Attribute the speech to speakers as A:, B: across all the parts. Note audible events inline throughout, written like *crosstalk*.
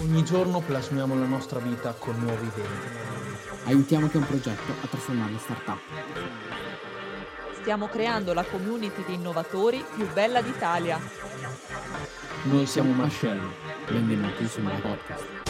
A: Ogni giorno plasmiamo la nostra vita con nuove idee.
B: Aiutiamo un progetto a trasformare in startup.
C: Stiamo creando la community di innovatori più bella d'Italia.
A: Noi siamo Marcello.
B: Benvenuti sul mio podcast.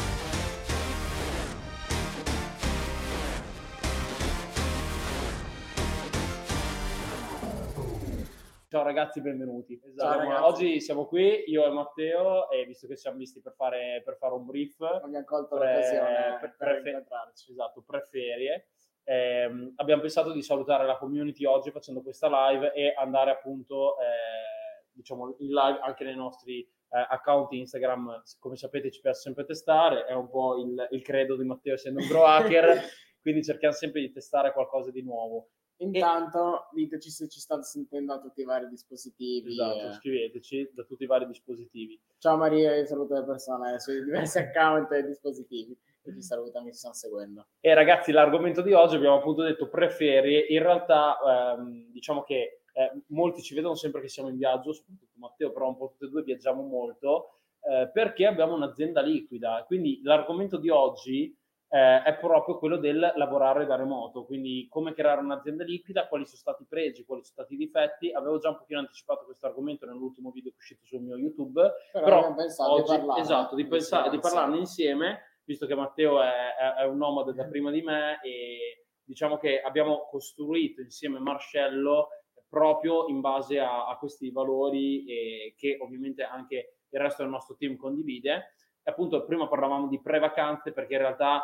D: Ragazzi, benvenuti.
E: Ciao,
D: Siamo-
E: ragazzi.
D: Oggi siamo qui, io e Matteo, e visto che ci siamo visti per fare, per fare un brief,
E: abbiamo colto
D: pre-
E: l'occasione
D: pre-
E: per
D: pre-
E: incontrarci.
D: esatto, pre-ferie, ehm, abbiamo pensato di salutare la community oggi facendo questa live e andare appunto, eh, diciamo, in live anche nei nostri eh, account Instagram. Come sapete ci piace sempre testare, è un po' il, il credo di Matteo essendo un grow hacker, *laughs* quindi cerchiamo sempre di testare qualcosa di nuovo.
E: Intanto diteci se ci state sentendo da tutti i vari dispositivi.
D: Esatto,
E: eh.
D: scriveteci da tutti i vari dispositivi.
E: Ciao Maria, io saluto le persone sui diversi account e dispositivi che ci salutano, mi stanno seguendo.
D: E ragazzi, l'argomento di oggi abbiamo appunto detto preferie. In realtà, ehm, diciamo che eh, molti ci vedono sempre che siamo in viaggio, soprattutto Matteo, però un po' tutti e due viaggiamo molto eh, perché abbiamo un'azienda liquida. Quindi l'argomento di oggi eh, è proprio quello del lavorare da remoto. Quindi come creare un'azienda liquida, quali sono stati i pregi, quali sono stati i difetti. Avevo già un pochino anticipato questo argomento nell'ultimo video che è uscito sul mio YouTube.
E: Però,
D: Però
E: pensato
D: oggi,
E: di parlare.
D: esatto, di, pensare, di parlarne insieme, visto che Matteo è, è- è un nomade da prima di me e diciamo che abbiamo costruito insieme Marcello proprio in base a, a questi valori e che ovviamente anche il resto del nostro team condivide. E appunto prima parlavamo di pre-vacanze perché in realtà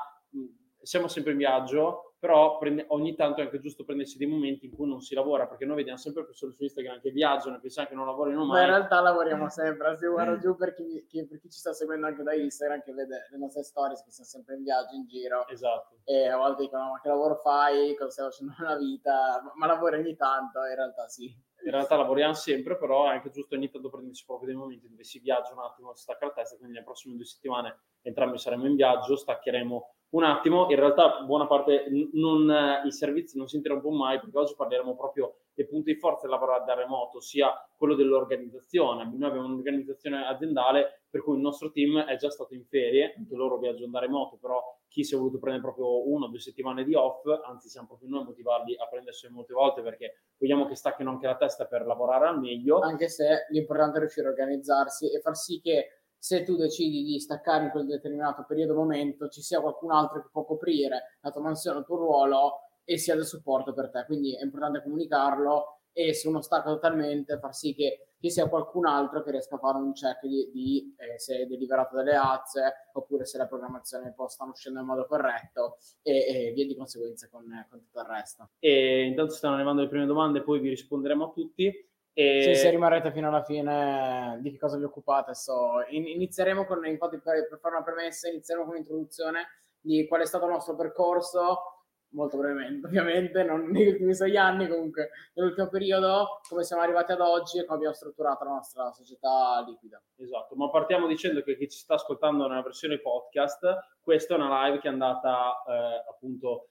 D: siamo sempre in viaggio, però prende- ogni tanto è anche giusto prendersi dei momenti in cui non si lavora, perché noi vediamo sempre persone su Instagram che viaggiano e pensiamo che non lavorino
E: Ma
D: mai.
E: in realtà lavoriamo sempre, se guardo giù per chi, chi- per chi ci sta seguendo anche da Instagram, che vede le nostre stories, che siamo sempre in viaggio, in giro,
D: Esatto.
E: e a volte dicono ma che lavoro fai, cosa stai facendo nella vita, ma, ma lavori ogni tanto, in realtà sì.
D: in realtà lavoriamo sempre, però è anche giusto ogni tanto prendersi proprio dei momenti dove si viaggia un attimo, si stacca la testa, quindi le prossime due settimane entrambi saremo in viaggio, staccheremo un attimo. In realtà buona parte, non, eh, i servizi non si interrompono mai, perché oggi parleremo proprio dei punti di forza del lavorare da remoto, sia quello dell'organizzazione. Noi abbiamo un'organizzazione aziendale per cui il nostro team è già stato in ferie, anche loro viaggiano da remoto, però chi si è voluto prendere proprio una o due settimane di off, anzi siamo proprio noi a motivarli a prendersene molte volte perché vogliamo che stacchino anche la testa per lavorare al meglio.
E: anche se l'importante è riuscire a organizzarsi e far sì che se tu decidi di staccare in quel determinato periodo momento ci sia qualcun altro che può coprire la tua mansione, il tuo ruolo e sia del supporto per te. Quindi è importante comunicarlo e se uno stacca totalmente far sì che ci sia qualcun altro che riesca a fare un check di, di, eh, se è deliberato delle azze oppure se la programmazione poi stanno uscendo in modo corretto e, e via di conseguenza con, con tutto il resto.
D: E intanto stanno arrivando le prime domande, poi vi risponderemo a tutti. E...
E: Sì, se rimarrete fino alla fine di che cosa vi occupate. So, in- inizieremo con, infatti, per, per fare una premessa, inizieremo con un'introduzione di qual è stato il nostro percorso, molto brevemente, ovviamente, non negli ultimi sei anni, comunque nell'ultimo periodo, come siamo arrivati ad oggi e come abbiamo strutturato la nostra società liquida.
D: Esatto, ma partiamo dicendo che chi ci sta ascoltando nella versione podcast, questa è una live che è andata eh, appunto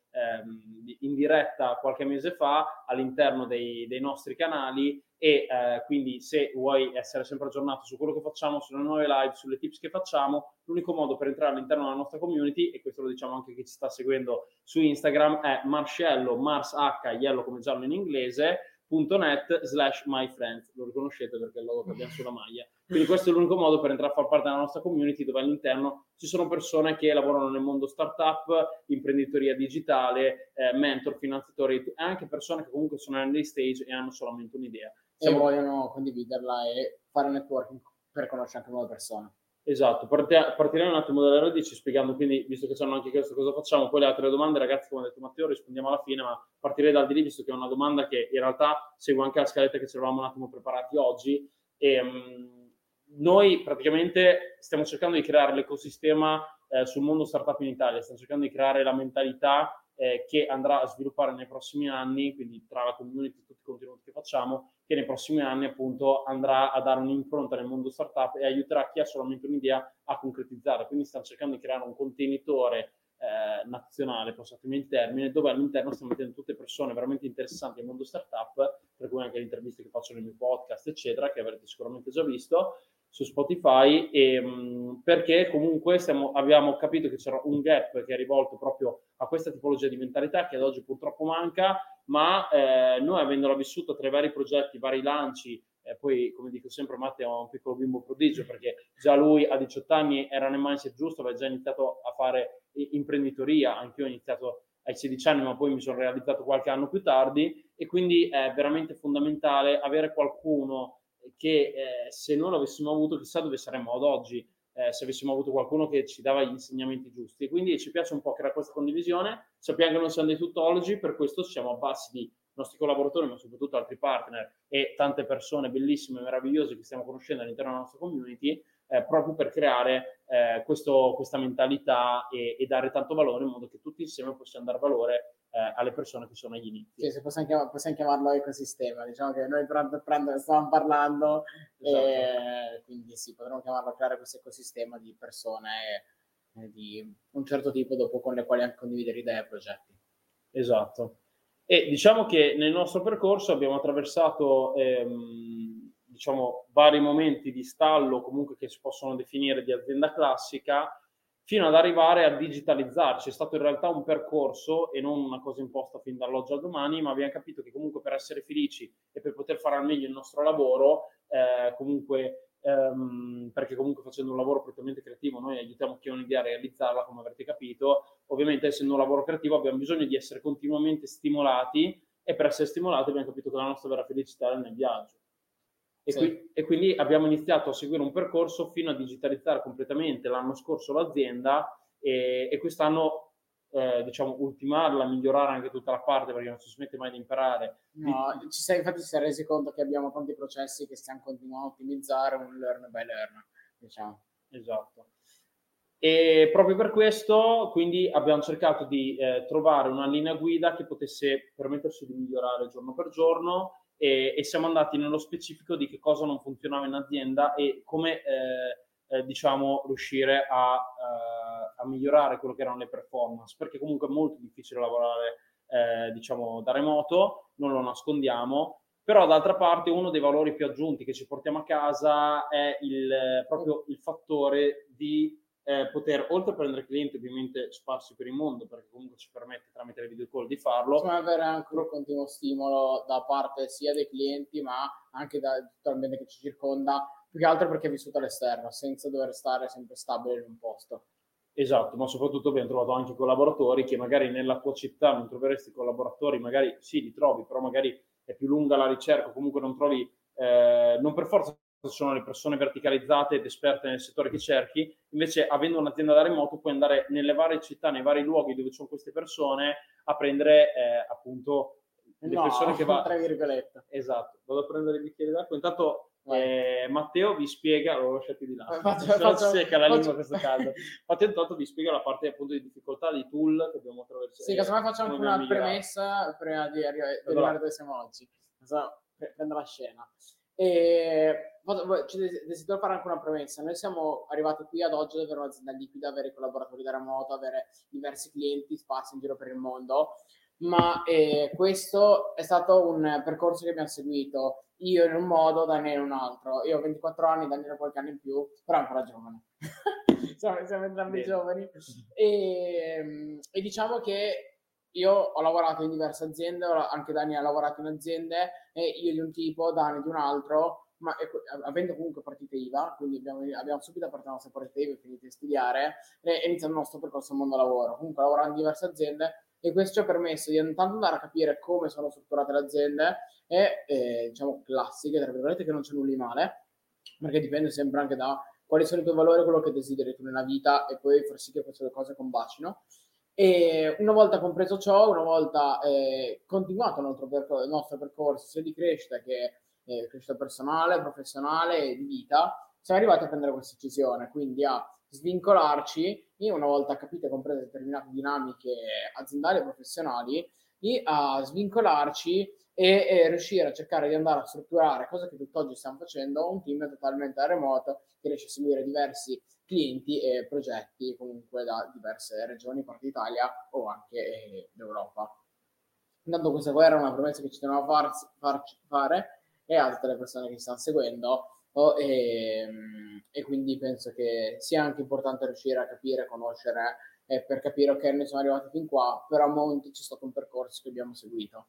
D: in diretta qualche mese fa all'interno dei, dei nostri canali e eh, quindi se vuoi essere sempre aggiornato su quello che facciamo, sulle nuove live, sulle tips che facciamo, l'unico modo per entrare all'interno della nostra community, e questo lo diciamo anche a chi ci sta seguendo su Instagram, è Marcello, Mars H, yellow come giallo in inglese, .net slash my friends. Lo riconoscete perché è il logo che abbiamo sulla maglia quindi questo è l'unico modo per entrare a far parte della nostra community dove all'interno ci sono persone che lavorano nel mondo startup imprenditoria digitale eh, mentor, finanziatori e anche persone che comunque sono nel stage e hanno solamente un'idea
E: E vogliono condividerla e fare networking per conoscere anche nuove persone.
D: Esatto, partiremo un attimo dalle radici spiegando quindi, visto che ci hanno anche chiesto cosa facciamo, poi le altre domande, ragazzi, come ha detto Matteo, rispondiamo alla fine, ma partirei dal di lì, visto che è una domanda che in realtà segue anche la scaletta che ci eravamo un attimo preparati oggi. E, mh, noi praticamente stiamo cercando di creare l'ecosistema eh, sul mondo startup in Italia, stiamo cercando di creare la mentalità eh, che andrà a sviluppare nei prossimi anni, quindi tra la community e tutti i contenuti che facciamo, che nei prossimi anni appunto andrà a dare un'impronta nel mondo startup e aiuterà chi ha solamente un'idea a concretizzare. Quindi stiamo cercando di creare un contenitore eh, nazionale, passatemi il termine, dove all'interno stiamo mettendo tutte persone veramente interessanti nel mondo startup, per cui anche le interviste che faccio nel mio podcast, eccetera, che avrete sicuramente già visto, su Spotify e, mh, perché comunque stiamo, abbiamo capito che c'era un gap che è rivolto proprio a questa tipologia di mentalità che ad oggi purtroppo manca, ma eh, noi avendola vissuta tra i vari progetti, vari lanci, eh, poi come dico sempre Matteo è un piccolo bimbo prodigio perché già lui a 18 anni era nel mindset giusto, aveva già iniziato a fare imprenditoria, anche io ho iniziato ai 16 anni, ma poi mi sono realizzato qualche anno più tardi e quindi è veramente fondamentale avere qualcuno che eh, se non l'avessimo avuto chissà dove saremmo ad oggi eh, se avessimo avuto qualcuno che ci dava gli insegnamenti giusti. Quindi ci piace un po' creare questa condivisione. Sappiamo che non siamo dei tuttologi per questo siamo a bassi di nostri collaboratori ma soprattutto altri partner e tante persone bellissime e meravigliose che stiamo conoscendo all'interno della nostra community eh, proprio per creare eh, questo, questa mentalità e, e, dare tanto valore in modo che tutti insieme possiamo dare valore eh, alle persone che sono agli inizi.
E: Sì, possiamo, chiamar- possiamo, chiamarlo ecosistema, diciamo che noi prendo, prendo, stavamo parlando, esatto. e quindi sì, potremmo chiamarlo creare questo ecosistema di persone di un certo tipo dopo con le quali anche condividere idee e progetti.
D: Esatto. E diciamo che nel nostro percorso abbiamo attraversato ehm, diciamo, vari momenti di stallo comunque che si possono definire di azienda classica fino ad arrivare a digitalizzarci. È stato in realtà un percorso e non una cosa imposta fin dall'oggi al domani, ma abbiamo capito che comunque per essere felici e per poter fare al meglio il nostro lavoro, eh, comunque, ehm, perché comunque facendo un lavoro prettamente creativo noi aiutiamo chi ha un'idea a realizzarla, come avrete capito, ovviamente essendo un lavoro creativo abbiamo bisogno di essere continuamente stimolati e per essere stimolati abbiamo capito che la nostra vera felicità è nel viaggio. E, sì. qui, e, quindi abbiamo iniziato a seguire un percorso fino a digitalizzare completamente l'anno scorso l'azienda e, e quest'anno eh, diciamo ultimarla, migliorare anche tutta la parte perché non si smette mai di imparare.
E: No, ci sei, infatti si è resi conto che abbiamo tanti processi che stiamo continuando a ottimizzare, un learn by learn, diciamo.
D: Esatto. E proprio per questo, quindi, abbiamo cercato di eh, trovare una linea guida che potesse permetterci di migliorare giorno per giorno e, e, siamo andati nello specifico di che cosa non funzionava in azienda e come eh, eh, diciamo riuscire a, uh, a, migliorare quello che erano le performance perché comunque è molto difficile lavorare eh, diciamo da remoto non lo nascondiamo però d'altra parte uno dei valori più aggiunti che ci portiamo a casa è il, proprio il fattore di eh, poter, oltre a prendere clienti ovviamente sparsi per il mondo, perché comunque ci permette tramite le video call di farlo.
E: Insomma, avere anche un continuo stimolo da parte sia dei clienti, ma anche da tutto l'ambiente che ci circonda, più che altro perché è vissuto all'esterno, senza dover stare sempre stabile in un posto.
D: Esatto, ma soprattutto abbiamo trovato anche collaboratori che magari nella tua città non troveresti collaboratori, magari sì, li trovi, però magari è più lunga la ricerca, comunque non trovi, eh, non per forza sono le persone verticalizzate ed esperte nel settore che cerchi, invece avendo un'azienda da remoto puoi andare nelle varie città, nei vari luoghi dove sono queste persone a prendere eh, appunto
E: le no, persone che va... tra virgolette.
D: Esatto, vado a prendere il bicchiere d'acqua. Intanto eh, Matteo vi spiega, l'ho lasciato di là,
E: faccio, faccio,
D: secca la lingua caso. Matteo intanto vi spiega la parte appunto di difficoltà di tool che abbiamo attraversato.
E: Sì, casomai facciamo anche una premessa prima di arrivare, di arrivare dove siamo oggi. So, prendo la scena. E desidero fare anche una premessa. Noi siamo arrivati qui ad oggi ad avere un'azienda liquida, avere collaboratori da remoto, avere diversi clienti sparsi in giro per il mondo. Ma eh, questo è stato un percorso che abbiamo seguito io in un modo, Daniele in un altro. Io ho 24 anni, Daniele qualche anno in più, però è ancora giovane. *laughs* siamo, siamo entrambi Bene. giovani. E, e diciamo che io ho lavorato in diverse aziende, anche Dani ha lavorato in aziende, e io di un tipo, Dani di un altro, ma ecco, avendo comunque partita IVA, quindi abbiamo, abbiamo subito aperto la nostra partita IVA e finito di studiare, e iniziato il nostro percorso al mondo lavoro. Comunque lavorando in diverse aziende e questo ci ha permesso di intanto andare a capire come sono strutturate le aziende e, eh, diciamo, classiche, tra virgolette, che non c'è nulla di male, perché dipende sempre anche da quali sono i tuoi valori, quello che desideri tu nella vita e poi far sì che queste due cose combacino. E una volta compreso ciò, una volta eh, continuato il nostro, percor- nostro, percorso sia di crescita che eh, crescita personale, professionale e di vita, siamo arrivati a prendere questa decisione, quindi a svincolarci e una volta capite e comprese determinate dinamiche aziendali e professionali, di a svincolarci e, e, riuscire a cercare di andare a strutturare, cosa che tutt'oggi stiamo facendo, un team totalmente remoto che riesce a seguire diversi clienti e progetti comunque da diverse regioni, parte d'Italia o anche eh, d'Europa. Intanto questa qua era una promessa che ci tenevamo a far, far, fare e a le persone che stanno seguendo Oh, e, e, quindi penso che sia anche importante riuscire a capire, conoscere eh, per capire ok, noi siamo arrivati fin qua, però a monte c'è stato un percorso che abbiamo seguito.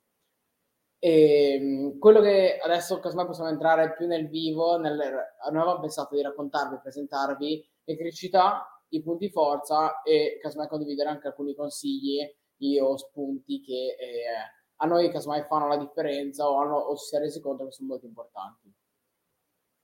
E: E quello che adesso casomai possiamo entrare più nel vivo, nel, noi avevamo pensato di raccontarvi, presentarvi le criticità, i punti forza e casomai condividere anche alcuni consigli o spunti che eh, a noi casomai fanno la differenza o, hanno, o si è resi conto che sono molto importanti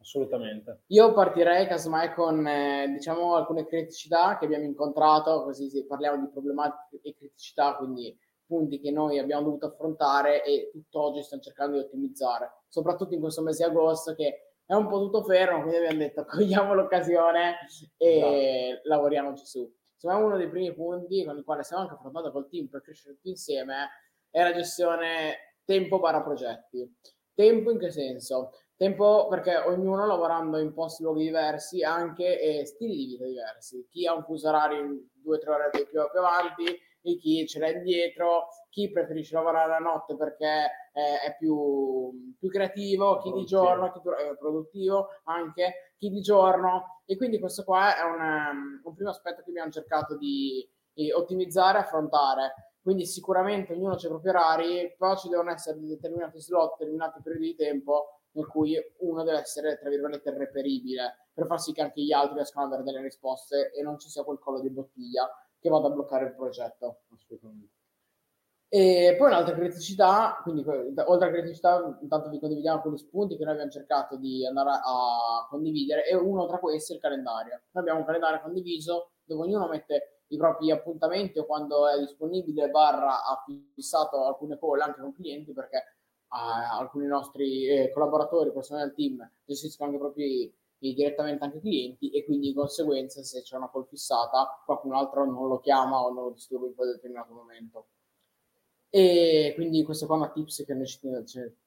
D: assolutamente.
E: Io partirei casomai con eh, diciamo alcune criticità che abbiamo incontrato, così parliamo di problematiche e criticità, quindi punti che noi abbiamo dovuto affrontare e tutt'oggi stiamo cercando di ottimizzare, soprattutto in questo mese di agosto che è un po' tutto fermo, quindi abbiamo detto *laughs* cogliamo l'occasione e esatto. lavoriamoci su. Secondo me uno dei primi punti con i quali siamo anche affrontati col team per crescere tutti insieme è la gestione tempo barra progetti. Tempo in che senso? Tempo perché ognuno lavorando in posti luoghi diversi anche eh, stili di vita diversi. Chi ha un fuso orario due o tre ore più, più avanti, e chi ce l'ha indietro, chi preferisce lavorare la notte perché eh, è più, più, creativo, chi di giorno, chi è produttivo anche, chi di giorno. E quindi questo qua è un, un primo aspetto che abbiamo cercato di, di ottimizzare e affrontare. Quindi sicuramente ognuno ha i propri orari, però ci devono essere determinati slot, determinati periodi di tempo in cui uno deve essere, tra virgolette, reperibile per far sì che anche gli altri riescano ad avere delle risposte e non ci sia quel collo di bottiglia che vada a bloccare il progetto. Assolutamente. E poi un'altra criticità, quindi oltre alla criticità, intanto vi condividiamo alcuni spunti che noi abbiamo cercato di andare a condividere e uno tra questi è il calendario. Noi abbiamo un calendario condiviso dove ognuno mette i propri appuntamenti o quando è disponibile barra ha fissato alcune call anche con clienti perché alcuni nostri eh, collaboratori, persone del team, gestiscono anche i propri direttamente anche clienti e quindi di conseguenza se c'è una call fissata qualcun altro non lo chiama o non lo disturba in quel determinato momento. E quindi questo qua è una tips che noi ci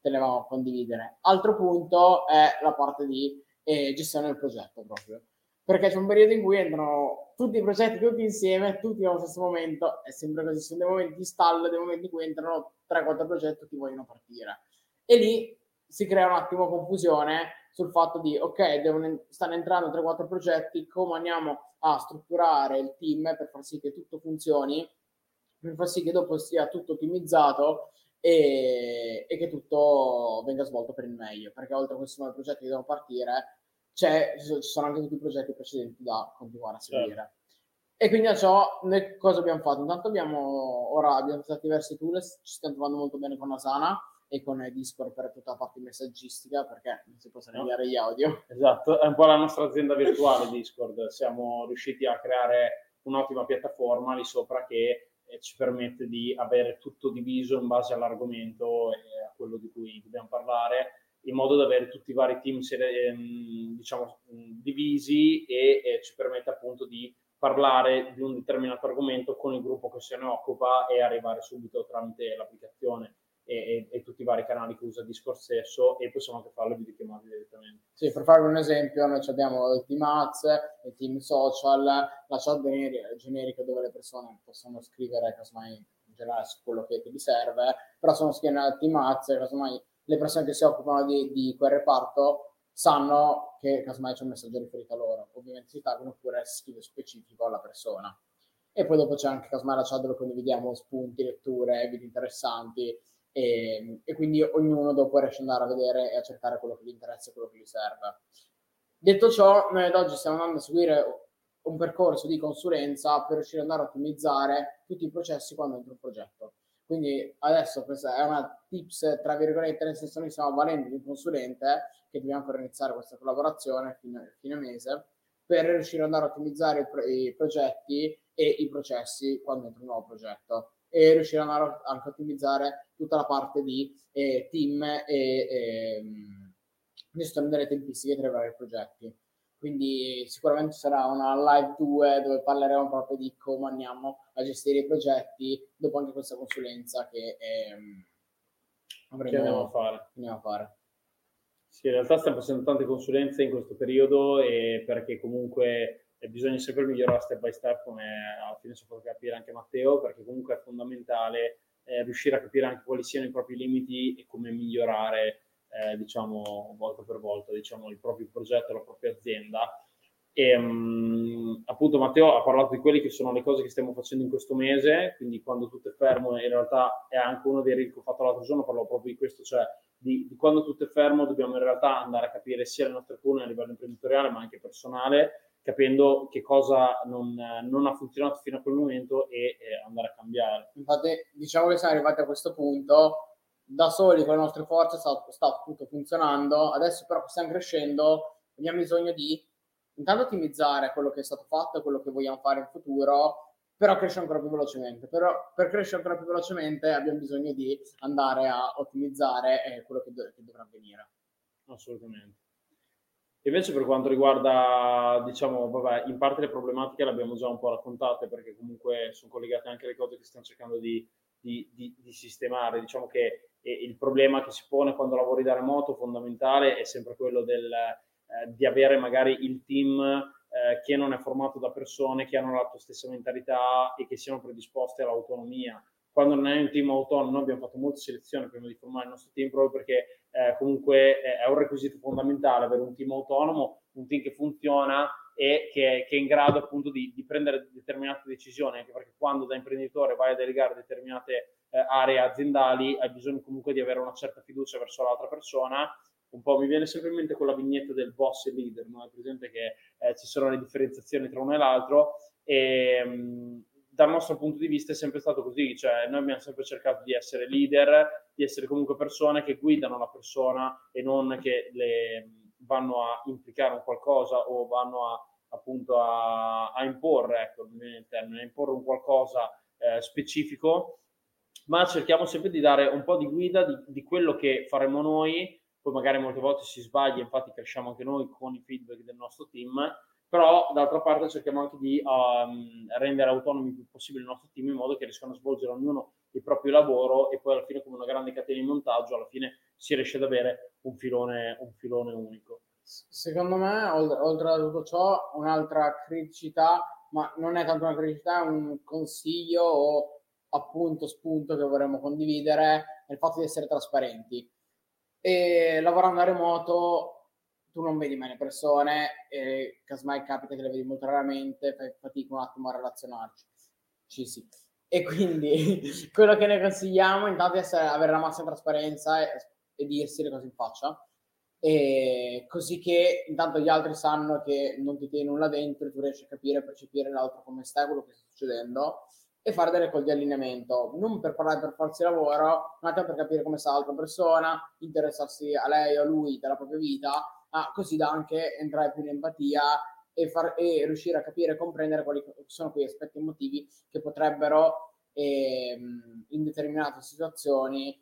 E: tenevamo a condividere. Altro punto è la parte di eh, gestione del progetto proprio. Perché c'è un periodo in cui entrano tutti i progetti tutti insieme, tutti allo stesso momento, è sempre così, sono dei momenti di stallo, dei momenti in cui entrano 3-4 progetti che vogliono partire. E lì si crea un attimo confusione sul fatto di, ok, devono, stanno entrando 3-4 progetti, come andiamo a strutturare il team per far sì che tutto funzioni, per far sì che dopo sia tutto ottimizzato e, e che tutto venga svolto per il meglio, perché oltre a questi nuovi progetti che devono partire, ci sono anche tutti i progetti precedenti da continuare a seguire. Certo. E quindi a ciò noi cosa abbiamo fatto? Intanto abbiamo ora abbiamo usato diversi tool, ci stiamo trovando molto bene con Asana e con Discord per tutta la parte messaggistica perché non si possono inviare gli audio.
D: Esatto, è un po' la nostra azienda virtuale Discord, siamo riusciti a creare un'ottima piattaforma lì sopra che eh, ci permette di avere tutto diviso in base all'argomento e a quello di cui dobbiamo parlare in modo da avere tutti i vari team ehm, diciamo, divisi e, e ci permette appunto di parlare di un determinato argomento con il gruppo che se ne occupa e arrivare subito tramite l'applicazione e, e, e tutti i vari canali che usa Discord stesso e possiamo anche farle videochiamate direttamente.
E: Sì, per farvi un esempio, noi abbiamo il team ads, il team social, la chat generica dove le persone possono scrivere casomai in generale su quello che, che serve, però sono al team ads, casomai le persone che si occupano di, di quel reparto sanno che casomai c'è un messaggio riferito a loro. Ovviamente si taggano oppure si scrive specifico alla persona. E poi dopo c'è anche casomai la chat dove condividiamo spunti, letture, video interessanti e, e, quindi ognuno dopo riesce ad andare a vedere e a cercare quello che gli interessa e quello che gli serve. Detto ciò, noi ad oggi stiamo andando a seguire un percorso di consulenza per riuscire ad andare a ottimizzare tutti i processi quando entra un progetto. Quindi adesso questa è una tips, tra virgolette, nel senso noi stiamo valendo di un consulente che dobbiamo ancora iniziare questa collaborazione fino, fine mese per riuscire ad andare a ottimizzare i, pro- i, progetti e i processi quando entra un nuovo progetto e riuscire ad andare anche a ottimizzare tutta la parte di eh, team e, e ehm, gestione delle tempistiche tra i vari progetti. Quindi sicuramente sarà una live 2 dove parleremo proprio di come andiamo a gestire i progetti dopo anche questa consulenza che ehm,
D: avremo, che andiamo a fare.
E: Andiamo a fare.
D: Sì, in realtà stiamo facendo tante consulenze in questo periodo e perché comunque bisogna sempre migliorare step by step come alla fine si può capire anche Matteo perché comunque è fondamentale eh, riuscire a capire anche quali siano i propri limiti e come migliorare eh, diciamo, volta per volta, diciamo, il proprio progetto, la propria azienda. E, um, appunto Matteo ha parlato di quelle che sono le cose che stiamo facendo in questo mese, quindi quando tutto è fermo, in realtà è anche uno dei reel che ho fatto l'altro giorno, parlo proprio di questo, cioè di, di, quando tutto è fermo dobbiamo in realtà andare a capire sia le nostre cune a livello imprenditoriale ma anche personale, capendo che cosa non, non ha funzionato fino a quel momento e, e andare a cambiare.
E: Infatti diciamo che siamo arrivati a questo punto da soli con le nostre forze sta, sta tutto funzionando, adesso però stiamo crescendo abbiamo bisogno di intanto ottimizzare quello che è stato fatto e quello che vogliamo fare in futuro, però crescere ancora più velocemente. Però per crescere ancora più velocemente abbiamo bisogno di andare a ottimizzare eh, quello che, do- che dovrà avvenire.
D: Assolutamente. Invece per quanto riguarda, diciamo, vabbè, in parte le problematiche le abbiamo già un po' raccontate perché comunque sono collegate anche alle cose che stiamo cercando di, di, di, di sistemare. Diciamo che il problema che si pone quando lavori da remoto fondamentale è sempre quello del, eh, di avere magari il team eh, che non è formato da persone che hanno la tua stessa mentalità e che siano predisposte all'autonomia. Quando non è un team autonomo, abbiamo fatto molte selezioni prima di formare il nostro team proprio perché eh, comunque è un requisito fondamentale avere un team autonomo, un team che funziona e che, che è in grado appunto di, di, prendere determinate decisioni, anche perché quando da imprenditore vai a delegare determinate eh, aree aziendali hai bisogno comunque di avere una certa fiducia verso l'altra persona un po' mi viene sempre in mente quella vignetta del boss e leader, no? È presente che eh, ci sono le differenziazioni tra uno e l'altro e mh, dal nostro punto di vista è sempre stato così, cioè noi abbiamo sempre cercato di essere leader, di essere comunque persone che guidano la persona e non che le vanno a implicare un qualcosa o vanno a appunto a, a imporre, ecco, termine, a imporre un qualcosa eh, specifico, ma cerchiamo sempre di dare un po' di guida di, di quello che faremo noi poi magari molte volte si sbaglia, infatti cresciamo anche noi con i feedback del nostro team, però d'altra parte cerchiamo anche di um, rendere autonomi il più possibile il nostro team in modo che riescano a svolgere ognuno il proprio lavoro e poi alla fine come una grande catena di montaggio alla fine si riesce ad avere un filone, un filone unico.
E: Secondo me, oltre a tutto ciò, un'altra criticità, ma non è tanto una criticità, è un consiglio o appunto spunto che vorremmo condividere, è il fatto di essere trasparenti e lavorando a remoto tu non vedi mai le persone e casomai capita che le vedi molto raramente, fai fatica un attimo a relazionarci. Ci sì. E quindi *laughs* quello che noi consigliamo intanto è essere, avere la massima trasparenza e, e dirsi le cose in faccia. E così che intanto gli altri sanno che non ti tieni nulla dentro e tu riesci a capire, a percepire l'altro come sta, quello che sta succedendo e fare delle call di allineamento, non per parlare per forza di lavoro, ma anche per capire come sta l'altra persona, interessarsi a lei o a lui della propria vita, ma così da anche entrare più in empatia e, far, e riuscire a capire e comprendere quali sono quegli aspetti emotivi che potrebbero eh, in determinate situazioni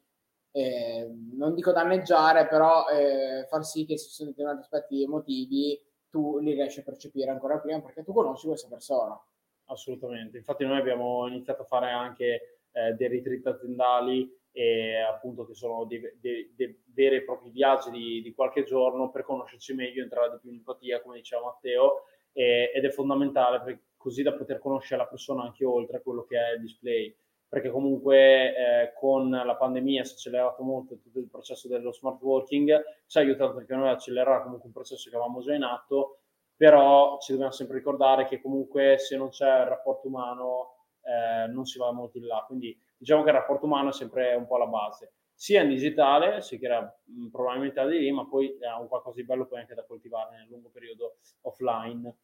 E: eh, non dico danneggiare, però eh, far sì che se ci sono determinati aspetti emotivi tu li riesci a percepire ancora prima perché tu conosci questa persona
D: assolutamente. Infatti noi abbiamo iniziato a fare anche eh, dei retreat aziendali e appunto che sono dei, dei, dei veri e propri viaggi di, di, qualche giorno per conoscerci meglio, entrare di più in empatia, come diceva Matteo, e, ed è fondamentale per, così da poter conoscere la persona anche oltre quello che è il display. Perché comunque eh, con la pandemia si è accelerato molto tutto il processo dello smart working, ci ha aiutato anche noi a accelerare comunque un processo che avevamo già in atto però ci dobbiamo sempre ricordare che comunque se non c'è il rapporto umano eh, non si va molto in là, quindi diciamo che il rapporto umano è sempre un po' la base, sia in digitale, si crea probabilmente di lì, ma poi è un qualcosa di bello poi anche da coltivare nel lungo periodo offline.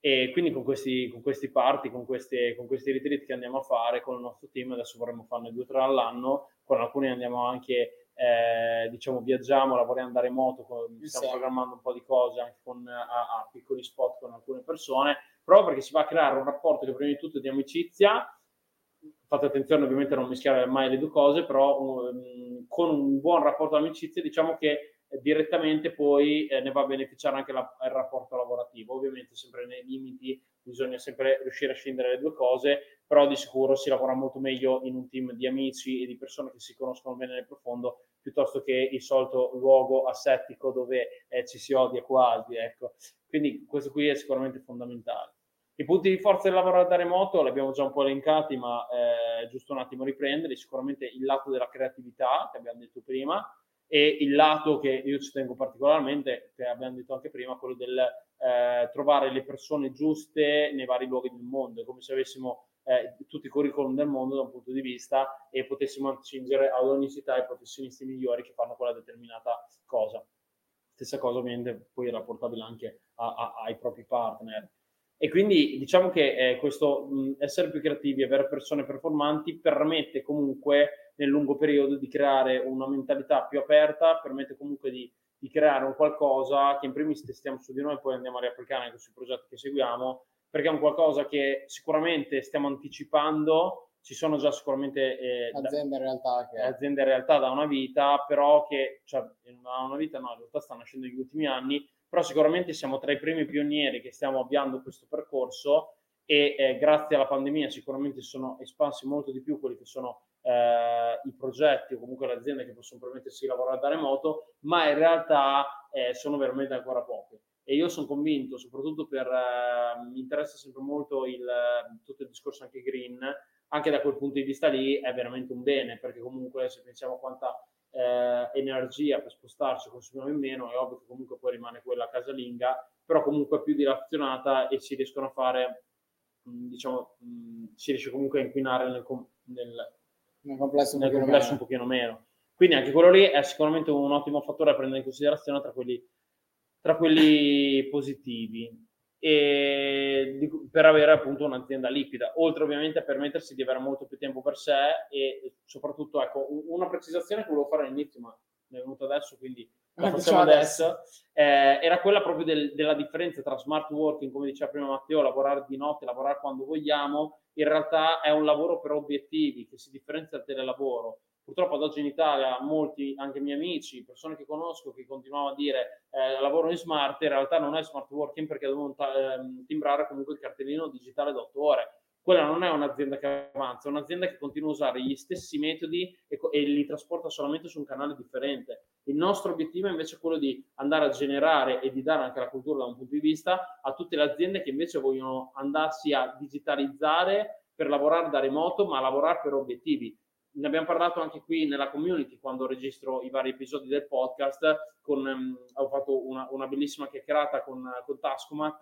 D: E quindi con questi, con questi party, con, queste, con questi retreat che andiamo a fare con il nostro team, adesso vorremmo farne due o tre all'anno, con alcuni andiamo anche eh, diciamo viaggiamo, lavoriamo da remoto, con, stiamo sì. programmando un po' di cose anche con, a, a, piccoli spot con alcune persone, proprio perché si va a creare un rapporto che prima di tutto è di amicizia, fate attenzione ovviamente a non mischiare mai le due cose, però um, con un buon rapporto di amicizia diciamo che direttamente poi eh, ne va a beneficiare anche la, il rapporto lavorativo, ovviamente sempre nei limiti, bisogna sempre riuscire a scendere le due cose, però di sicuro si lavora molto meglio in un team di amici e di persone che si conoscono bene nel profondo piuttosto che il solito luogo asettico dove eh, ci si odia quasi. Ecco. Quindi questo qui è sicuramente fondamentale. I punti di forza del lavoro da remoto li abbiamo già un po' elencati, ma eh, giusto un attimo riprenderli. Sicuramente il lato della creatività, che abbiamo detto prima, e il lato che io ci tengo particolarmente, che abbiamo detto anche prima, quello del eh, trovare le persone giuste nei vari luoghi del mondo, è come se avessimo eh, tutti i curriculum del mondo da un punto di vista e potessimo attingere ad ogni città i professionisti migliori che fanno quella determinata cosa. Stessa cosa ovviamente poi rapportabile anche a, a, ai propri partner. E quindi diciamo che eh, questo mh, essere più creativi, avere persone performanti permette comunque nel lungo periodo di creare una mentalità più aperta, permette comunque di, di creare un qualcosa che in primis testiamo su di noi e poi andiamo a riapplicare anche sui progetti che seguiamo, perché è un qualcosa che sicuramente stiamo anticipando, ci sono già sicuramente
E: eh, aziende, in realtà che...
D: aziende in realtà da una vita, però che, cioè, da una vita no, in realtà stanno nascendo negli ultimi anni, però sicuramente siamo tra i primi pionieri che stiamo avviando questo percorso e eh, grazie alla pandemia sicuramente sono espansi molto di più quelli che sono eh, i progetti o comunque le aziende che possono permettersi di lavorare da remoto, ma in realtà eh, sono veramente ancora poche. E io sono convinto, soprattutto per, eh, mi interessa sempre molto il, tutto il discorso anche green, anche da quel punto di vista lì è veramente un bene, perché comunque se pensiamo a quanta eh, energia per spostarci consumiamo in meno, è ovvio che comunque poi rimane quella casalinga, però comunque più dilazionata e si riescono a fare, diciamo, mh, si riesce comunque a inquinare nel, nel,
E: nel complesso, un,
D: nel
E: pochino
D: complesso un pochino meno. Quindi anche quello lì è sicuramente un ottimo fattore da prendere in considerazione tra quelli tra quelli positivi e di, per avere appunto un'azienda liquida, oltre ovviamente a permettersi di avere molto più tempo per sé e soprattutto ecco una precisazione che volevo fare all'inizio ma mi è venuta adesso quindi la facciamo adesso, Eh, era quella proprio del, della differenza tra smart working, come diceva prima Matteo, lavorare di notte, lavorare quando vogliamo, in realtà è un lavoro per obiettivi che si differenzia dal telelavoro. Purtroppo ad oggi in Italia molti, anche miei amici, persone che conosco, che continuavano a dire eh, lavoro in smart, in realtà non è smart working perché devono t- timbrare comunque il cartellino digitale da 8 ore. Quella non è un'azienda che avanza, è un'azienda che continua a usare gli stessi metodi e, e li trasporta solamente su un canale differente. Il nostro obiettivo è invece quello di andare a generare e di dare anche la cultura da un punto di vista a tutte le aziende che invece vogliono andarsi a digitalizzare per lavorare da remoto, ma lavorare per obiettivi ne abbiamo parlato anche qui nella community quando registro i vari episodi del podcast. Con, um, ho fatto una, una, bellissima chiacchierata con, con Tascomat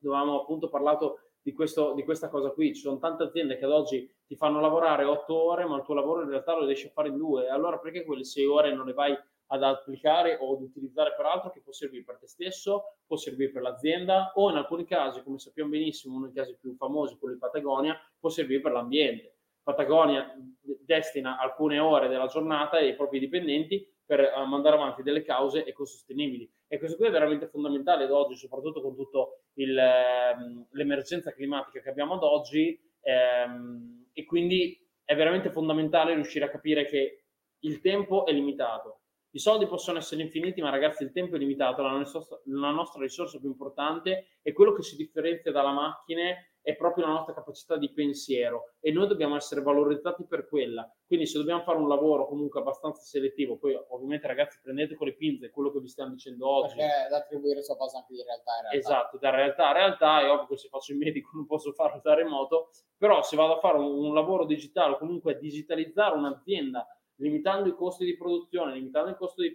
D: dove avevamo appunto parlato di, questo, di, questa cosa qui. Ci sono tante aziende che ad oggi ti fanno lavorare otto ore, ma il tuo lavoro in realtà lo riesci a fare in due. Allora perché quelle sei ore non le vai ad applicare o ad utilizzare per altro che può servire per te stesso, può servire per l'azienda o in alcuni casi, come sappiamo benissimo, uno dei casi più famosi, quello di Patagonia, può servire per l'ambiente Patagonia destina alcune ore della giornata ai propri dipendenti per uh, mandare avanti delle cause ecosostenibili. E questo qui è veramente fondamentale ad oggi, soprattutto con tutta ehm, l'emergenza climatica che abbiamo ad oggi. Ehm, e quindi è veramente fondamentale riuscire a capire che il tempo è limitato. I soldi possono essere infiniti, ma ragazzi il tempo è limitato. La nostra, la nostra risorsa più importante è quello che si differenzia dalla macchina è proprio la nostra capacità di pensiero e noi dobbiamo essere valorizzati per quella. Quindi se dobbiamo fare un lavoro comunque abbastanza selettivo, poi ovviamente ragazzi prendete con le pinze quello che vi stiamo dicendo oggi.
E: Perché da attribuire sua cosa anche di realtà in realtà.
D: Esatto, da realtà a realtà, è ovvio che se faccio il medico non posso farlo da remoto, però se vado a fare un, un lavoro digitale o comunque digitalizzare un'azienda limitando i costi di produzione, limitando il costo dei,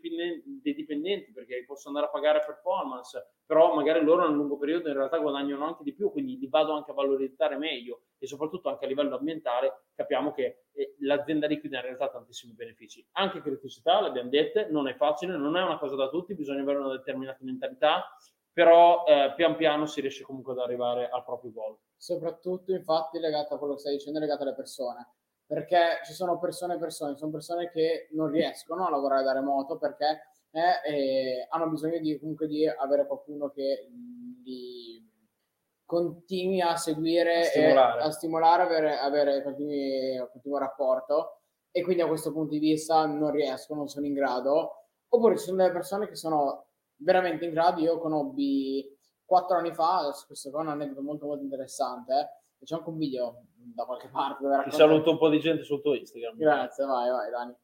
D: dipendenti perché posso andare a pagare performance, però magari loro nel lungo periodo in realtà guadagnano anche di più, quindi li vado anche a valorizzare meglio e soprattutto anche a livello ambientale capiamo che eh, l'azienda liquida in realtà ha tantissimi benefici. Anche criticità, l'abbiamo detto, non è facile, non è una cosa da tutti, bisogna avere una determinata mentalità, però eh, pian piano si riesce comunque ad arrivare al proprio goal.
E: Soprattutto infatti legato a quello che stai dicendo, legato alle persone perché ci sono persone e persone, sono persone che non riescono a lavorare da remoto perché eh, eh, hanno bisogno di, comunque di avere qualcuno che li continui a seguire, a
D: stimolare,
E: e, a stimolare avere, avere continui, continuo rapporto e quindi a questo punto di vista non riescono, non sono in grado. Oppure ci sono delle persone che sono veramente in grado, io conobbi quattro anni fa, questo è un aneddoto molto molto interessante, eh, c'è anche un video da qualche parte.
D: Ti saluto un po' di gente sul tuo Instagram.
E: Grazie, vai, vai, Dani.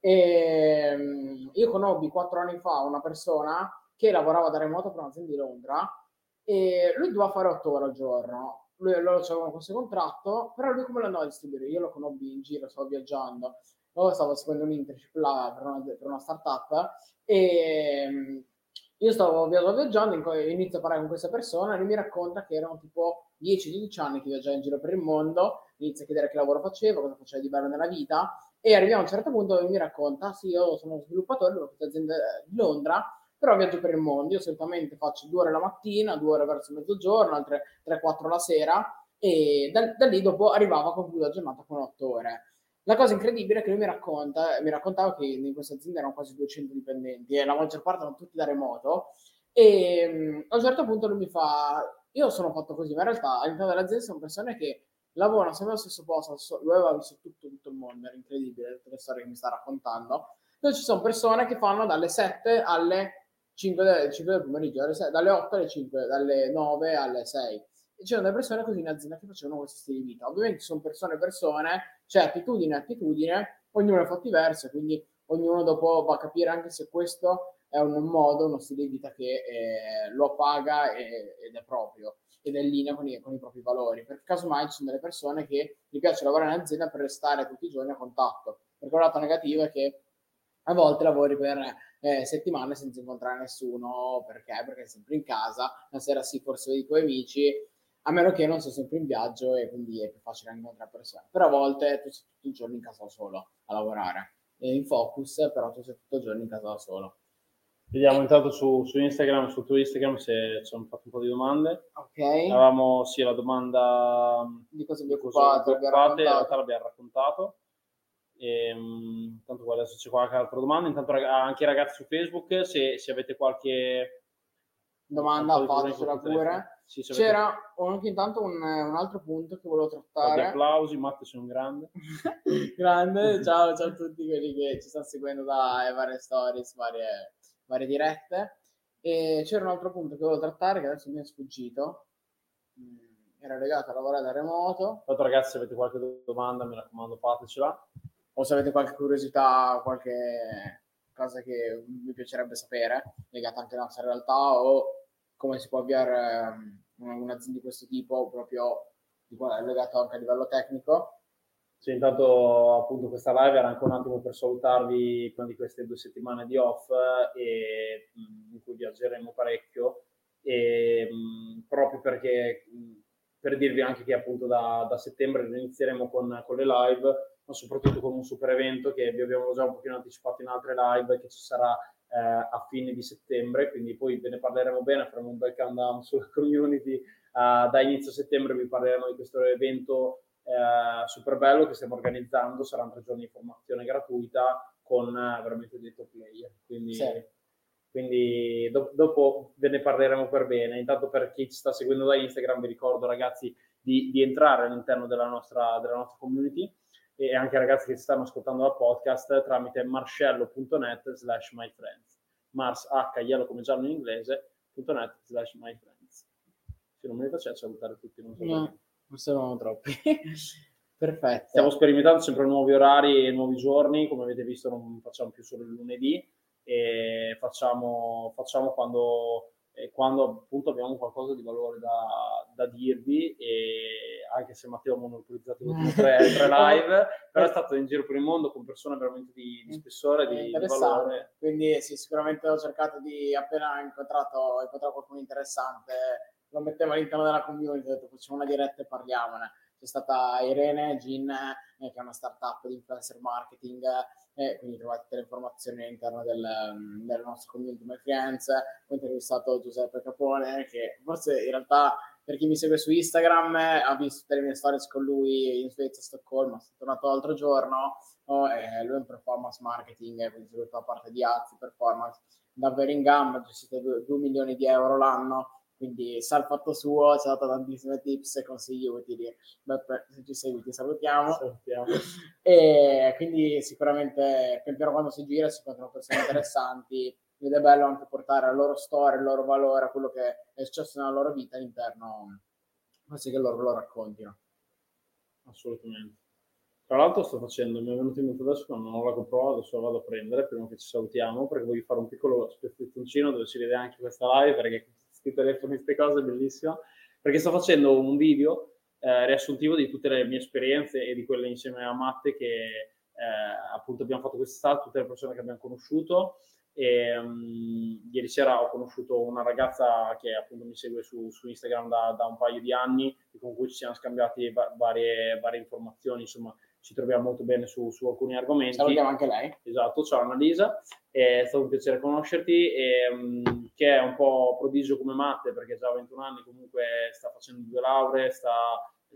E: E, ehm, io conobbi quattro anni fa una persona che lavorava da remoto per un'azienda di Londra e lui doveva fare otto ore al giorno. Lui, loro avevano questo contratto, però lui come lo andava a distribuire? Io lo conobbi in giro, stavo viaggiando. stavo seguendo un internship là per una, per una startup e mm, io stavo via- viaggiando, inizio a parlare con questa persona e lui mi racconta che erano tipo 10-12 anni che viaggiava in giro per il mondo, inizia a chiedere che lavoro facevo, cosa faceva di bello nella vita e arriviamo a un certo punto dove mi racconta, sì, io sono sviluppatore per questa azienda di Londra, però viaggio per il mondo, io solitamente faccio due ore la mattina, due ore verso mezzogiorno, altre 3-4 la sera e da, da lì dopo arrivava a concludere la giornata con 8 ore. La cosa incredibile è che lui mi racconta, mi raccontava che in questa azienda erano quasi 200 dipendenti e la maggior parte erano tutti da remoto e mh, a un certo punto lui mi fa, io sono fatto così, ma in realtà all'interno dell'azienda sono persone che lavorano sempre allo stesso posto, lui aveva visto tutto, tutto il mondo, era incredibile tutte le storie che mi sta raccontando. Dove ci sono persone che fanno dalle 7 alle 5 del, 5 del pomeriggio, alle 6 dalle 8 alle 5, dalle 9 alle 6. E c'erano delle persone così in azienda che facevano questo stile di vita. Ovviamente sono persone persone, c'è attitudine e attitudine, ognuno è fatto diverso, quindi ognuno dopo va a capire anche se questo è un modo, uno stile di vita che eh, lo paga e- ed è proprio ed è in linea con i, con i propri valori. Perché casomai ci sono delle persone che gli piace lavorare in azienda per restare tutti i giorni a contatto. Perché un lato negativo è che a volte lavori per eh, settimane senza incontrare nessuno, perché? Perché sei sempre in casa, la sera sì forse vedi i tuoi amici, a meno che non sei sempre in viaggio e quindi è più facile anche incontrare persone. Però a volte tu sei tutto il giorno in casa da solo a lavorare, e in focus, però tu sei tutto il giorno in casa da solo.
D: Vediamo intanto su, su Instagram, sul tuo Instagram se ci hanno fatto un po' di domande.
E: Ok?
D: Avevamo sì la domanda
E: Di cosa vi
D: di cosa
E: occupate?
D: vi occupate, in realtà l'abbiamo raccontato. E, mm, intanto qua adesso c'è qualche altra domanda. Intanto anche i ragazzi su Facebook, se, se avete qualche
E: Domanda fatecela pure.
D: Sì, avete
E: C'era anche intanto un, un altro punto che volevo trattare.
D: applausi, Matte un grande. *laughs*
E: Grande, ciao, ciao a tutti quelli che ci stanno seguendo da varie stories, varie, varie dirette. E c'era un altro punto che volevo trattare che adesso mi è sfuggito. Mm, Era legato a lavorare da remoto.
D: Intanto ragazzi se avete qualche domanda mi raccomando fatecela.
E: O se avete qualche curiosità, qualche cosa che vi piacerebbe sapere, legata anche alla nostra realtà, o come si può avviare ehm, una- un'azienda di questo tipo, proprio legato anche a livello tecnico.
D: Sì, intanto appunto questa live era anche un attimo per salutarvi di queste due settimane di off eh, e, in cui viaggeremo parecchio e proprio perché per dirvi anche che appunto da, da settembre inizieremo con, con le live ma soprattutto con un super evento che vi abbiamo già un pochino anticipato in altre live che ci sarà eh, a fine di settembre quindi poi ve ne parleremo bene faremo un bel countdown sulla *laughs* community Ah, da inizio settembre vi parleremo di questo evento eh, super bello che stiamo organizzando, saranno tre giorni di formazione gratuita con eh, veramente dei top player. Quindi,
E: Sì.
D: quindi do- dopo ve ne parleremo per bene. Intanto per chi ci sta seguendo da Instagram vi ricordo ragazzi di, di entrare all'interno della nostra, della nostra community e anche ragazzi che stanno ascoltando dal podcast tramite marscello.net slash myfriends. Mars H, yellow come giallo in inglese, .net slash myfriends. Se non ne faccio salutare tutti, non so
E: No, non siamo troppi. *laughs* Perfetto.
D: Stiamo sperimentando sempre nuovi orari e nuovi giorni, come avete visto non facciamo più solo il lunedì e facciamo, facciamo quando, eh, quando appunto abbiamo qualcosa di valore da, da dirvi e anche se Matteo ha monopolizzato le ultime tre, *laughs* tre live, però è stato in giro per il mondo con persone veramente di, di spessore, di, di valore.
E: Quindi sì, sicuramente ho cercato di, appena incontrato, incontrato qualcuno interessante, lo mettevo all'interno della community, ho detto facciamo una diretta e parliamone. C'è stata Irene Gin, eh, che è una startup di influencer marketing, eh, quindi trovate tutte le informazioni all'interno del, mm, della nostra community My Friends. Ho intervistato Giuseppe Capone, che forse in realtà per chi mi segue su Instagram eh, ha visto tutte le mie stories con lui in Svezia, a Stoccolma, sono tornato l'altro giorno Oh, eh, lui è un performance marketing, eh, quindi tutta la parte di ads, performance, davvero in gamba, gestite 2 milioni di euro l'anno, quindi sa il fatto suo, ci ha dato tantissime tips e consigli utili. Beppe, se ci segui ti salutiamo.
D: Salutiamo. *laughs*
E: E quindi sicuramente pian piano quando si gira si incontrano persone interessanti ed è bello anche portare la loro storia, il loro valore, quello che è successo nella loro vita all'interno, così che loro lo raccontino.
D: Assolutamente. Tra l'altro sto facendo, mi è venuto in mente adesso che non la GoPro, adesso la vado a prendere prima che ci salutiamo perché voglio fare un piccolo spezzettoncino dove si vede anche questa live perché questi telefoni, queste cose è bellissimo. Perché sto facendo un video eh, riassuntivo di tutte le mie esperienze e di quelle insieme a Matte che eh, appunto abbiamo fatto quest'estate, tutte le persone che abbiamo conosciuto. E, um, ieri sera ho conosciuto una ragazza che appunto mi segue su, su Instagram da, da, un paio di anni con cui ci siamo scambiati va- varie, varie, informazioni, insomma ci troviamo molto bene su, su alcuni argomenti.
E: Salutiamo anche lei.
D: Esatto, ciao Annalisa, è stato un piacere conoscerti, e, um, che è un po' prodigio come Matte perché già a 21 anni comunque sta facendo due lauree, sta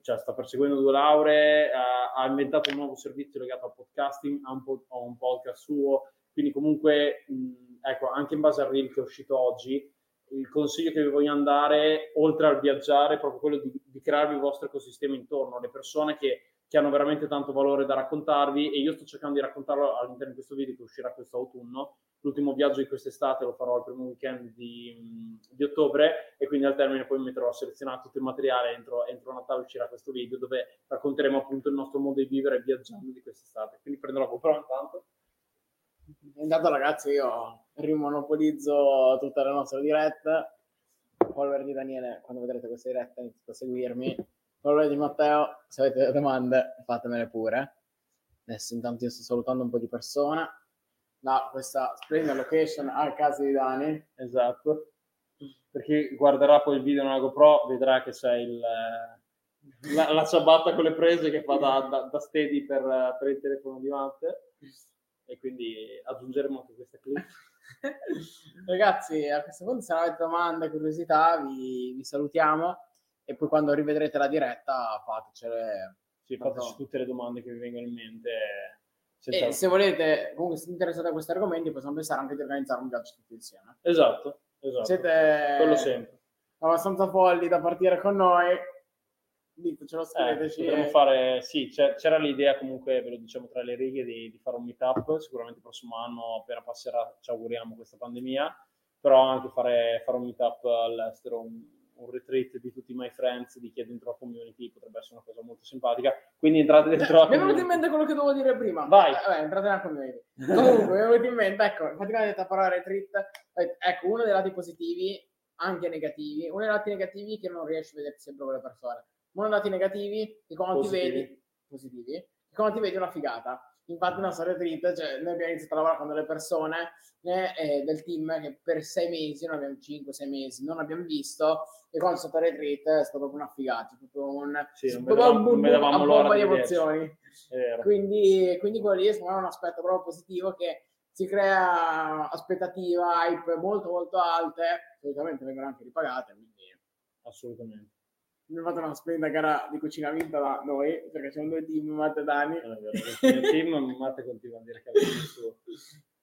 D: cioè sta perseguendo due lauree, ha, ha, inventato un nuovo servizio legato al podcasting, ha un, po- ha un podcast suo, quindi comunque, mh, ecco, anche in base al reel che è uscito oggi, il consiglio che vi voglio andare, oltre al viaggiare, è proprio quello di, di crearvi il vostro ecosistema intorno, le persone che, che, hanno veramente tanto valore da raccontarvi e io sto cercando di raccontarlo all'interno di questo video che uscirà questo autunno, l'ultimo viaggio di quest'estate lo farò il primo weekend di, di, ottobre e quindi al termine poi mi metterò a selezionare tutto il materiale entro, entro Natale uscirà questo video dove racconteremo appunto il nostro modo di vivere viaggiando di quest'estate. Quindi prenderò GoPro intanto.
E: Intanto ragazzi io rimonopolizzo tutte le nostre dirette follower di Daniele quando vedrete questa diretta iniziate a seguirmi follower di Matteo se avete domande fatemele pure adesso intanto io sto salutando un po' di persone da questa splendida location a casa di Dani.
D: Esatto. Per chi guarderà poi il video nella GoPro vedrà che c'è il, la, la, ciabatta con le prese che fa da, da, da steady per, per, il telefono di Matte e quindi aggiungeremo anche questa clip. *laughs*
E: Ragazzi, a questo punto se avete domande, curiosità, vi, vi salutiamo e poi quando rivedrete la diretta fatecele.
D: Sì, fateci tutte le domande che vi vengono in mente
E: e se volete, comunque siete interessati a questi argomenti, possiamo pensare anche di organizzare un viaggio tutti insieme.
D: Esatto, esatto.
E: Siete
D: Quello sempre.
E: abbastanza folli da partire con noi. Ditecelo, scriveteci.
D: Eh, fare, sì, c'era l'idea comunque, ve lo diciamo tra le righe, di, di fare un meetup, sicuramente il prossimo anno, appena passerà, ci auguriamo questa pandemia, però anche fare, fare un meetup all'estero, un, un retreat di tutti i my friends di chi è dentro la community potrebbe essere una cosa molto simpatica. Quindi entrate dentro la
E: community. Mi è venuto in mente quello che dovevo dire prima.
D: Vai.
E: Eh, vabbè, entrate nella community. Comunque, mi è venuto in mente, ecco, infatti quando detto a parola retreat, eh, ecco, uno dei lati positivi, anche negativi, uno dei lati negativi che non riesci a vedere sempre con le persone. Uno dei lati negativi, che quando positivi. ti vedi, positivi, che quando ti vedi una figata infatti una storia trita, cioè noi abbiamo iniziato a lavorare con delle persone eh, del team che per sei mesi, non abbiamo 5-6 mesi, non abbiamo visto e quando è stato a retreat è stato proprio una figata, proprio un,
D: sì, non vedevamo, un, non bomba
E: di emozioni. Quindi, quindi quello lì è un aspetto proprio positivo che si crea aspettativa, hype molto molto alte, solitamente vengono anche ripagate, quindi
D: assolutamente
E: abbiamo fatto una splendida gara di cucina vinta da noi, perché c'erano due team, Matte e Dani.
D: Il team, Matte continua a dire che aveva il suo.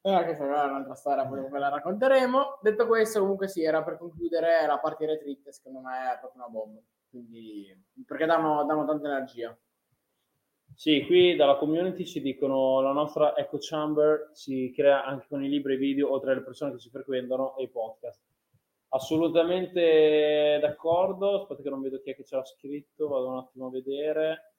E: Eh, questa è un'altra storia, poi ve la racconteremo. Detto questo, comunque sì, era per concludere la partita retreat, secondo me è proprio una bomba. Quindi, perché danno, danno tanta energia.
D: Sì, qui dalla community ci dicono la nostra echo chamber si crea anche con i libri e i video, oltre alle persone che ci frequentano e i podcast. Assolutamente d'accordo. Aspetta che non vedo chi è che ce l'ha scritto, vado un attimo a vedere.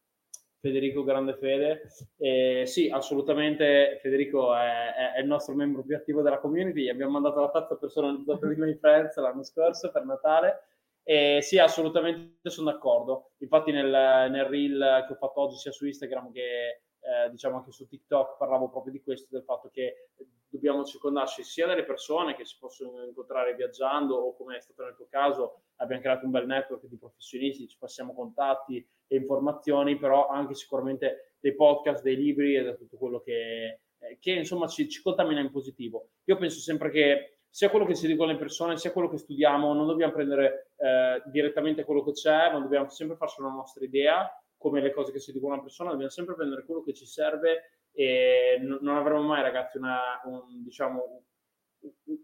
D: Federico Grande Fede. Eh, sì, assolutamente Federico è, è, è, il nostro membro più attivo della community. Abbiamo mandato la tazza personalizzata di My Friends l'anno scorso per Natale. E sì, assolutamente sono d'accordo. Infatti nel, nel reel che ho fatto oggi sia su Instagram che eh, diciamo anche su TikTok parlavo proprio di questo, del fatto che dobbiamo circondarci sia delle persone che si possono incontrare viaggiando o come è stato nel tuo caso abbiamo creato un bel network di professionisti, ci passiamo contatti e informazioni, però anche sicuramente dei podcast, dei libri e da tutto quello che, eh, che insomma ci, ci contamina in positivo. Io penso sempre che sia quello che si dicono le persone, sia quello che studiamo, non dobbiamo prendere eh, direttamente quello che c'è, ma dobbiamo sempre farci una nostra idea, come le cose che si dicono a una persona, dobbiamo sempre prendere quello che ci serve e non avremo mai ragazzi una, un, diciamo,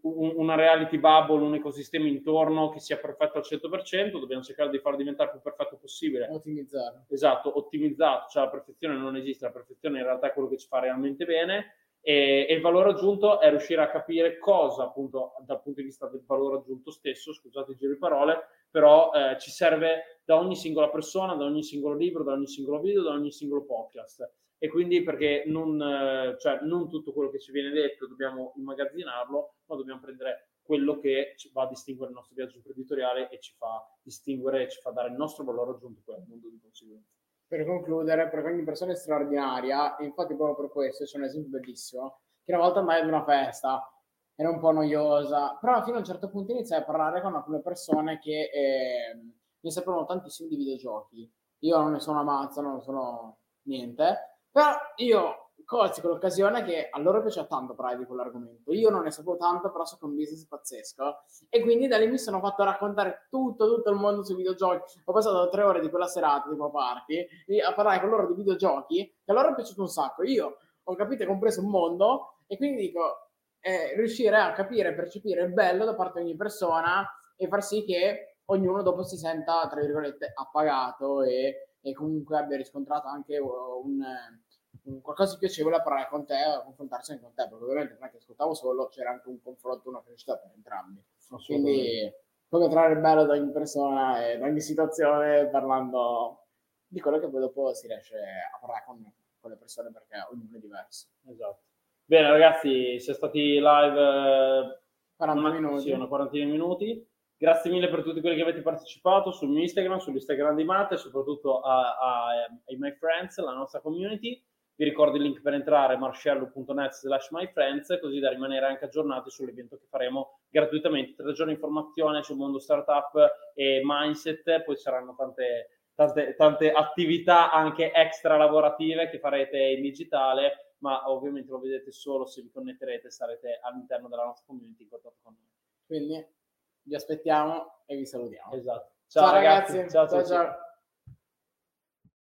D: una reality bubble, un ecosistema intorno che sia perfetto al 100%, dobbiamo cercare di farlo diventare il più perfetto possibile.
E: Ottimizzarlo.
D: Esatto, ottimizzato, cioè la perfezione non esiste, la perfezione in realtà è quello che ci fa realmente bene e, e il valore aggiunto è riuscire a capire cosa appunto dal punto di vista del valore aggiunto stesso, scusate il giro di parole, però eh, ci serve da ogni singola persona, da ogni singolo libro, da ogni singolo video, da ogni singolo podcast e quindi perché non, eh, cioè, non tutto quello che ci viene detto dobbiamo immagazzinarlo, ma dobbiamo prendere quello che va a distinguere il nostro viaggio imprenditoriale e ci fa distinguere ci fa dare il nostro valore aggiunto poi al mondo di conseguenza.
E: per concludere, perché ogni persona è straordinaria, e infatti proprio per questo c'è un esempio bellissimo, che una volta andai ad una festa, era un po' noiosa, però fino a un certo punto iniziai a parlare con alcune persone che eh, ne sapevano tantissimo di videogiochi. Io non ne sono ammazzo, non sono niente, però io colsi quell'occasione che a loro piaceva tanto parlare di quell'argomento. Io non ne sapevo tanto, però so che è un business pazzesco. E quindi da lì mi sono fatto raccontare tutto, tutto il mondo sui videogiochi. Ho passato tre ore di quella serata, tipo a party, a parlare con loro di videogiochi, che a loro è piaciuto un sacco. Io ho capito e compreso un mondo, e quindi dico, eh, riuscire a capire percepire il bello da parte di ogni persona e far sì che ognuno dopo si senta, tra virgolette, appagato e, e comunque abbia riscontrato anche un qualcosa di piacevole a parlare con te, a confrontarsi anche con te, perché ovviamente non è che ascoltavo solo, c'era anche un confronto, una crescita per entrambi. Quindi come trarre il bello da ogni persona e da ogni situazione parlando di quello che poi dopo si riesce a parlare con, con le persone perché ognuno è diverso.
D: Esatto. Bene ragazzi, siete stati live
E: 40
D: una,
E: minuti.
D: Sì, una quarantina di minuti. Grazie mille per tutti quelli che avete partecipato sul mio Instagram, sull'Instagram di Matte soprattutto a, a, ai my friends, la nostra community. Vi ricordo il link per entrare marcello.net slash myfriends così da rimanere anche aggiornati sull'evento che faremo gratuitamente. Tre giorni di informazione sul mondo startup e mindset, poi saranno tante, tante, tante attività anche extra lavorative che farete in digitale, ma ovviamente lo vedete solo se vi connetterete e sarete all'interno della nostra community in contatto con noi.
E: Quindi vi aspettiamo e vi salutiamo.
D: Esatto.
E: Ciao, ciao ragazzi. ciao. ciao. ciao.